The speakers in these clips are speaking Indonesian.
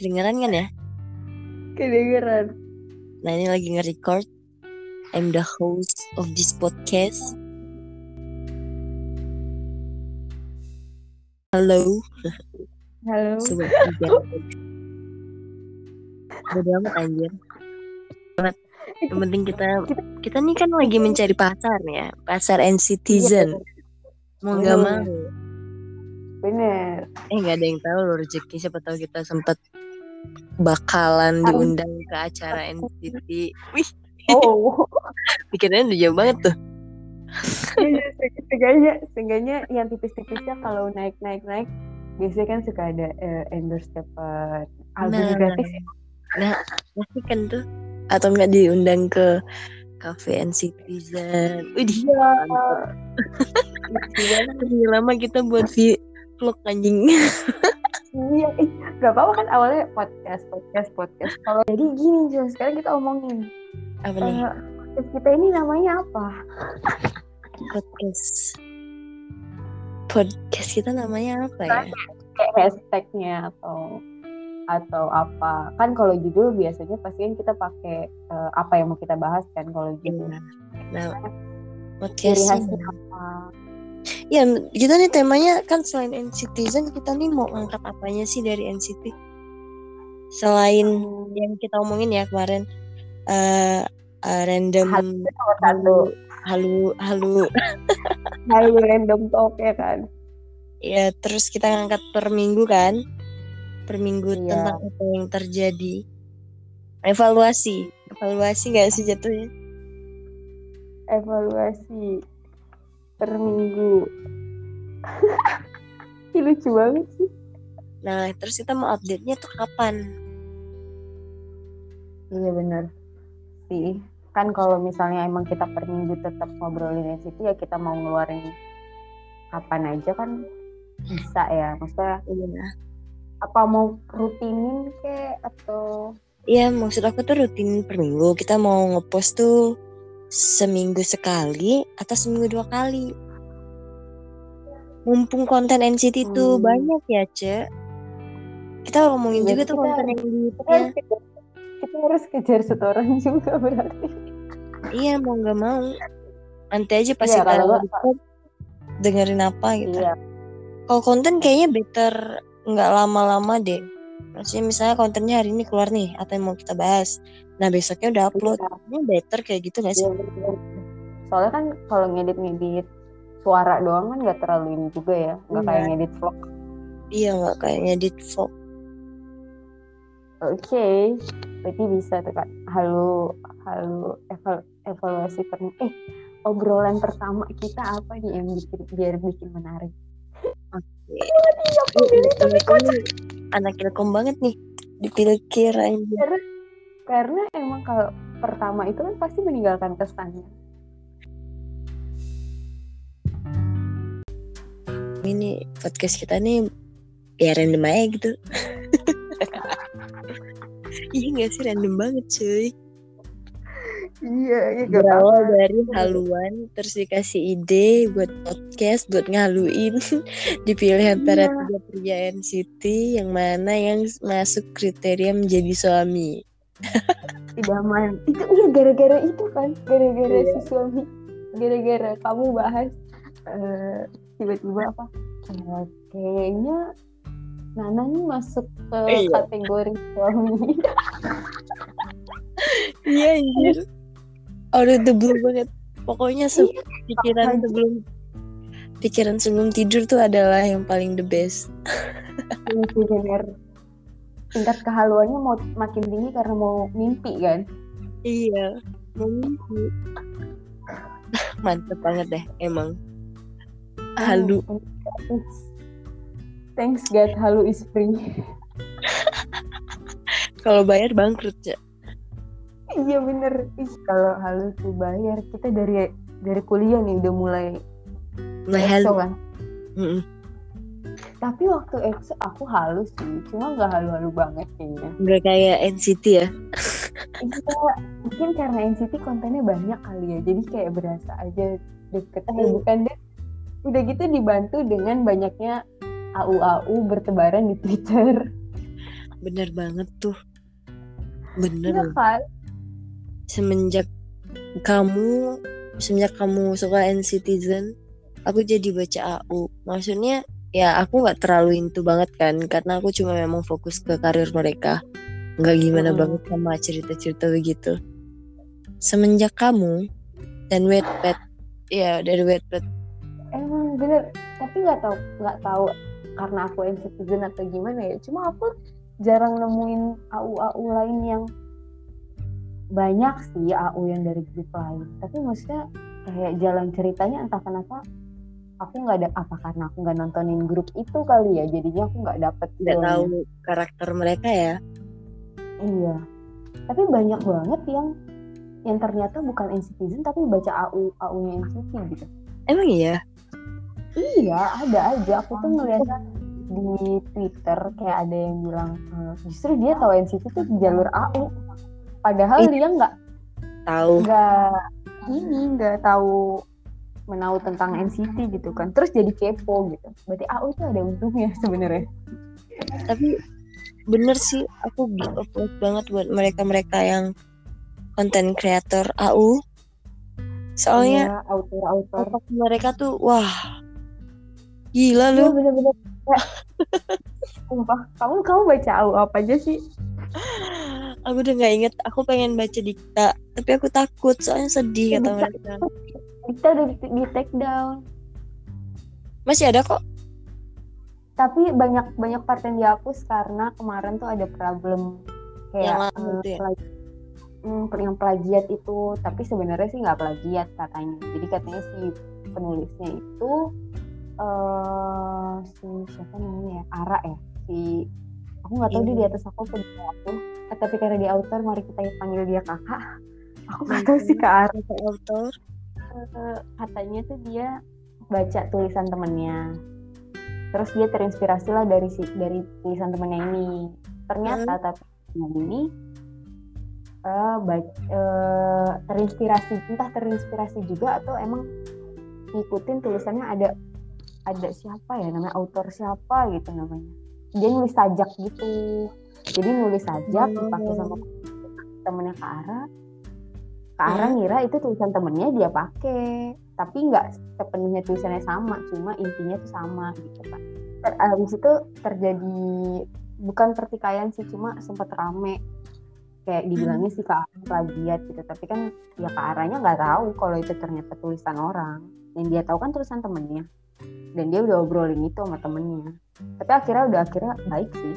Kedengeran kan ya? Kedengeran. Nah ini lagi nge-record. I'm the host of this podcast. Halo, Halo. Ijal. Bodo amat anjir. Yang penting kita kita nih kan lagi mencari pasar ya, pasar and citizen. Mau nggak mau. Bener. Eh nggak ada yang tahu loh rezeki siapa tahu kita sempat bakalan diundang ke acara NCT. Wih, Oh. pikirannya udah jauh banget tuh. Seenggaknya, seenggaknya yang tipis-tipisnya kalau naik naik naik biasanya kan suka ada eh, endorse dapat album Nah. gratis. Nah, pasti kan tuh atau nggak diundang ke Cafe and Citizen. Mantap. Lebih lama kita buat vlog anjing. Iya, ih, gak apa-apa kan awalnya podcast, podcast, podcast. Kalau jadi gini, Jul, sekarang kita omongin. Apa nih? Eh, podcast kita ini namanya apa? Podcast. Podcast kita namanya apa ya? Kayak hashtagnya atau atau apa? Kan kalau judul biasanya pasti kan kita pakai eh, apa yang mau kita bahas kan kalau judul. Iya. Nah, Ciri podcast apa? Ya, kita nih temanya kan selain NCTzen, kita nih mau angkat apanya sih dari NCT? Selain yang kita omongin ya kemarin, eh eh, random nomor satu. halu halu Hal random talk ya kan? ya terus kita ngangkat per minggu kan per minggu Iya. tentang apa yang terjadi evaluasi evaluasi nggak sih jatuhnya Evaluasi per minggu. Lucu banget sih. nah terus kita mau update nya tuh kapan Iya bener sih. Kan kalau misalnya emang kita per minggu tetap ngobrolin situ ya kita mau ngeluarin kapan aja kan bisa ya. Maksudnya iya apa mau rutinin kek atau Iya, maksud aku tuh rutin per minggu kita mau ngepost tuh seminggu sekali atau seminggu dua kali mumpung konten NCT tuh Hmm. banyak ya Ce kita ngomongin Iya, juga tuh konten yang di kita harus kejar, kita harus kejar setoran juga berarti. iya mau nggak mau nanti aja pas Iya, kita kalau dengerin apa gitu Iya. kalau konten kayaknya better nggak lama-lama deh maksudnya misalnya kontennya hari ini keluar nih atau yang mau kita bahas nah besoknya udah upload Iya. Kayaknya better kayak gitu nggak sih Iya. Soalnya kan kalau ngedit-ngedit suara doang kan nggak terlalu ini juga ya, nggak Iya. kayak ngedit vlog. iya nggak kayak ngedit vlog Oke, berarti bisa tuh kan. Halo, halo, eval- evaluasi per eh obrolan pertama kita apa nih yang bikin biar bikin menarik? Ini anak ilkom banget nih dipikir aja. Karena emang kalau pertama itu kan pasti meninggalkan kesannya. ini podcast kita nih ya random aja gitu. Iya gak sih random banget cuy Iya, iya berawal dari haluan terus dikasih ide buat podcast buat ngaluin dipilih antara Iya. tiga pria NCT yang mana yang masuk kriteria menjadi suami idaman. Itu iya gara-gara itu kan, gara-gara Iya. si suami, gara-gara kamu bahas eh, tiba-tiba apa? eh, kayaknya Nana nih masuk ke Iya. kategori suami. iya anjir the blue banget pokoknya se- Iya, pikiran sebelum pikiran sebelum tidur tuh adalah yang paling the best Ini sih bener. Tingkat kehaluannya mau makin tinggi karena mau mimpi kan. iya mau mimpi mantep banget deh emang halu. Thanks God, halu is free. kalau bayar bangkrut ya iya bener. Ih, kalau halu tuh bayar, kita dari dari kuliah nih udah mulai EXO halu kan. Mm-mm. Tapi waktu EXO aku halu sih, cuma nggak halu-halu banget kayaknya. nggak kayak NCT ya Iya, mungkin karena NCT kontennya banyak kali ya, jadi kayak berasa aja deket. Eh, Hmm. bukan deh. Udah gitu dibantu dengan banyaknya AU-AU bertebaran di Twitter. bener banget tuh bener Iya loh. kan? Semenjak kamu semenjak kamu suka NCTzen aku jadi baca AU maksudnya ya aku nggak terlalu into banget kan karena aku cuma memang fokus ke karir mereka nggak gimana Mm-mm. banget sama cerita-cerita begitu semenjak kamu dan Wattpad ya dari Wattpad Emang bener, tapi nggak tahu nggak tahu karena aku citizen atau gimana ya. Cuma aku jarang nemuin AU-AU lain yang banyak sih AU yang dari grup lain. Tapi maksudnya kayak jalan ceritanya entah kenapa aku nggak ada apa karena aku nggak nontonin grup itu kali ya jadinya aku nggak dapet nggak tahu karakter mereka ya Iya. Tapi banyak banget yang yang ternyata bukan NCTzen tapi baca AU AU-nya NCT gitu. emang iya Iya, ada aja. Aku tuh ngeliatnya di Twitter kayak ada yang bilang "Eh, justru dia tahu NCT tuh di jalur AU. Padahal Ih. dia nggak tahu nggak ini nggak tahu menahu tentang NCT gitu kan. Terus jadi kepo gitu. Berarti AU tuh ada untungnya sebenarnya. tapi bener sih aku give banget buat mereka-mereka yang konten creator AU soalnya Iya, autor-autor. otak mereka tuh wah gila lu bener-bener. Kayak, Sumpah, kamu kamu baca AU apa aja sih? aku udah nggak inget aku pengen baca dikta tapi aku takut soalnya sedih Ya, kata Dikta. mereka Kita udah di, di take down. masih ada kok tapi banyak banyak part yang dihapus karena kemarin tuh ada problem kayak Yang ya? hmm, yang plagiat itu tapi sebenarnya sih nggak plagiat katanya jadi katanya si penulisnya itu eh si siapa namanya ya Ara ya si aku nggak tahu Iya. dia di atas aku apa di bawah aku. Eh, tapi karena di author mari kita panggil dia kakak. Aku nggak tahu sih ke Ara Kata author. Eh, katanya tuh dia baca tulisan temennya. Terus dia terinspirasi lah dari si dari tulisan temennya ini. Ternyata tapi yang ini eh, bac- eh, terinspirasi entah terinspirasi juga atau emang ngikutin tulisannya ada ada siapa ya namanya autor siapa gitu namanya dia nulis sajak gitu. Jadi nulis sajak Oh. dipakai sama temennya Kak Ara. Kak Ara Hmm. ngira itu tulisan temennya dia pakai. Tapi nggak sepenuhnya tulisannya sama cuma intinya tuh sama gitu kan Ter abis itu terjadi bukan pertikaian sih cuma sempat rame. Kayak dibilangnya sih Kak Ara plagiat gitu. Tapi kan ya Kak Aranya nggak tahu kalau itu ternyata tulisan orang. Yang dia tahu kan tulisan temennya dan dia udah obrolin itu sama temennya. Tapi akhirnya udah akhirnya baik sih.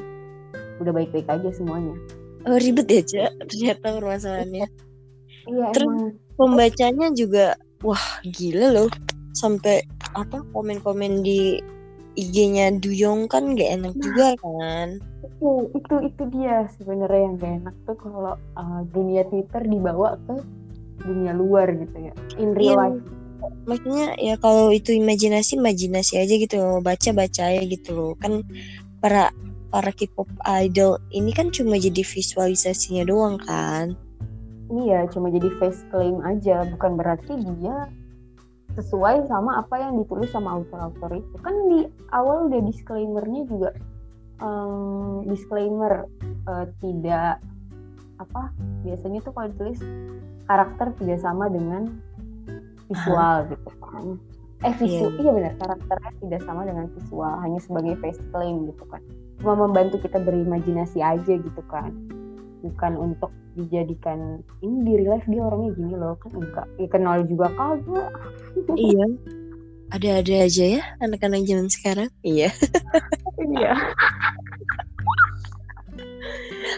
Udah baik-baik aja semuanya. Oh ribet ya cak? Ternyata permasalahannya. Iya Terus- emang pembacanya juga wah gila loh. Sampai apa komen-komen di IG-nya Duyong kan gak enak juga kan? Itu itu itu dia sebenarnya yang gak enak tuh kalau uh, dunia Twitter dibawa ke dunia luar gitu ya. In real Iya. life maksudnya ya kalau itu imajinasi imajinasi aja gitu loh. Baca baca aja gitu loh. Kan para para K-pop idol ini kan cuma jadi visualisasinya doang kan? Iya cuma jadi face claim aja. Bukan berarti dia sesuai sama apa yang ditulis sama author-author itu. Kan di awal udah disclaimernya juga em, disclaimer eh, tidak apa biasanya tuh kalau ditulis karakter tidak sama dengan visual gitu kan. Eh visual Iya. iya benar karakternya tidak sama dengan visual hanya sebagai face claim gitu kan. Cuma membantu kita berimajinasi aja gitu kan. Bukan untuk dijadikan ini di real life dia orangnya gini loh. Kan enggak. Ya kenal juga kagak. Iya. Ada-ada aja ya anak-anak zaman sekarang. Iya. Iya.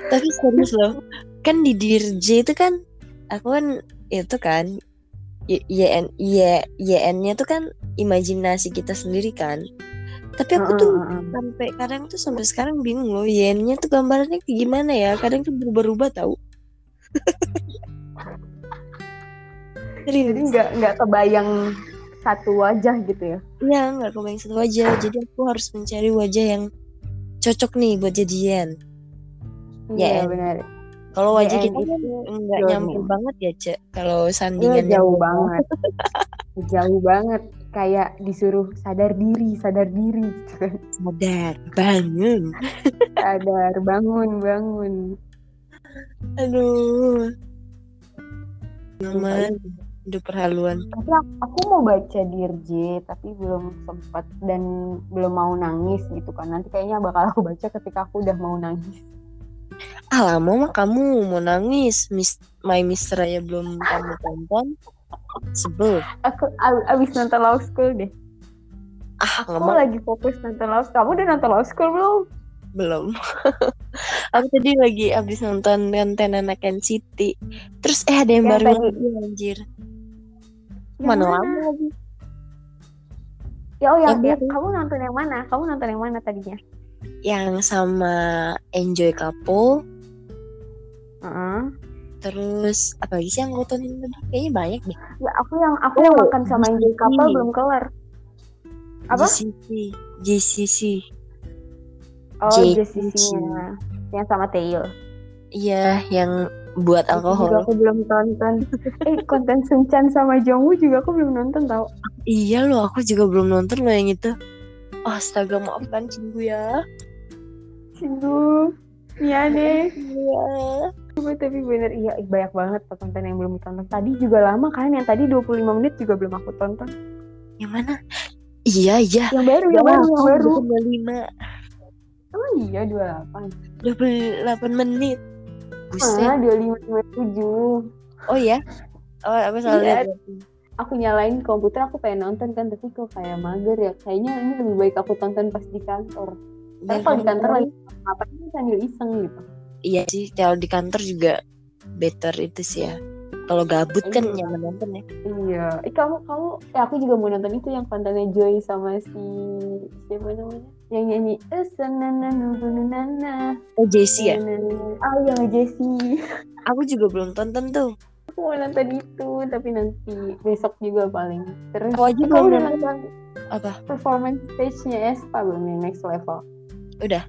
Tapi serius loh kan di Dirj itu kan aku kan itu kan YN Y YN-nya tuh kan imajinasi kita sendiri kan. Tapi aku tuh sampai kadang tuh sampai sekarang bingung loh YN-nya tuh gambarannya kayak gimana ya? Kadang tuh berubah-ubah tahu jadi nggak nggak kebayang satu wajah gitu ya? Iya nggak kebayang satu wajah. Jadi aku harus mencari wajah yang cocok nih buat jadian iya YN. benar kalau wajah YN kita kan itu nggak nyampe banget ya cek? Kalau Iya sandingannya jauh banget. Jauh banget. Kayak disuruh sadar diri sadar diri. Gitu kan sadar bangun. Sadar bangun bangun. Aduh. Mama udah perhaluan. Tapi aku mau baca Dirje tapi belum sempat dan belum mau nangis gitu kan. Nanti kayaknya bakal aku baca ketika aku udah mau nangis ah lama mah kamu mau nangis. Miss My Mister ya belum kamu tonton. Sebel. Aku abis nonton Law School deh. Ah aku mau lagi fokus nonton Law School. Kamu udah nonton Law School belum? Belum. Aku tadi lagi abis nonton Renten Anak City terus eh ada yang, yang baru lagi anjir. Yang mana lama lagi? Ya oh yang, ya, kamu nonton yang mana? Kamu nonton yang mana tadinya yang sama Enjoy Couple. Uh -uh. terus apa lagi sih yang tonton tadi kayaknya banyak deh. Ya aku yang aku oh, yang makan sama Enjoy Couple belum kelar. Apa? JCC JCC oh JCC-nya yang sama Tail iya yang buat alkohol juga aku belum tonton eh konten Suncan sama Jongwoo juga aku belum nonton tau. Iya loh aku juga belum nonton loh yang itu astaga maafkan Cinggu ya. Cinggu. Iya deh. Iya tapi bener iya banyak banget konten yang belum ditonton. Tadi juga lama kan yang tadi 25 menit juga belum aku tonton. Yang mana? Iya iya. Yang baru yang baru yang baru. 25 oh iya 28 28 menit. Buset. Ah, 2527. Oh ya? Oh, aku salah iya. lihat. Aku nyalain komputer, aku pengen nonton kan, tapi kok kayak mager ya. Kayaknya ini lebih baik aku tonton pas di kantor. Tapi kalau di kantor lagi apa sih sambil iseng gitu. Iya sih, kalau di kantor juga better itu sih ya. Kalau gabut kan iya. nyaman nonton ya. Iya. Eh, kamu kamu eh aku juga mau nonton itu yang kontennya Joy sama si siapa namanya? yang nyanyi oh Jessie ya oh yang Jessie aku juga belum tonton tuh aku mau nonton itu tapi nanti besok juga paling terus. Oh, aja udah nonton apa? performance stage-nya Espa belum yang next level. Udah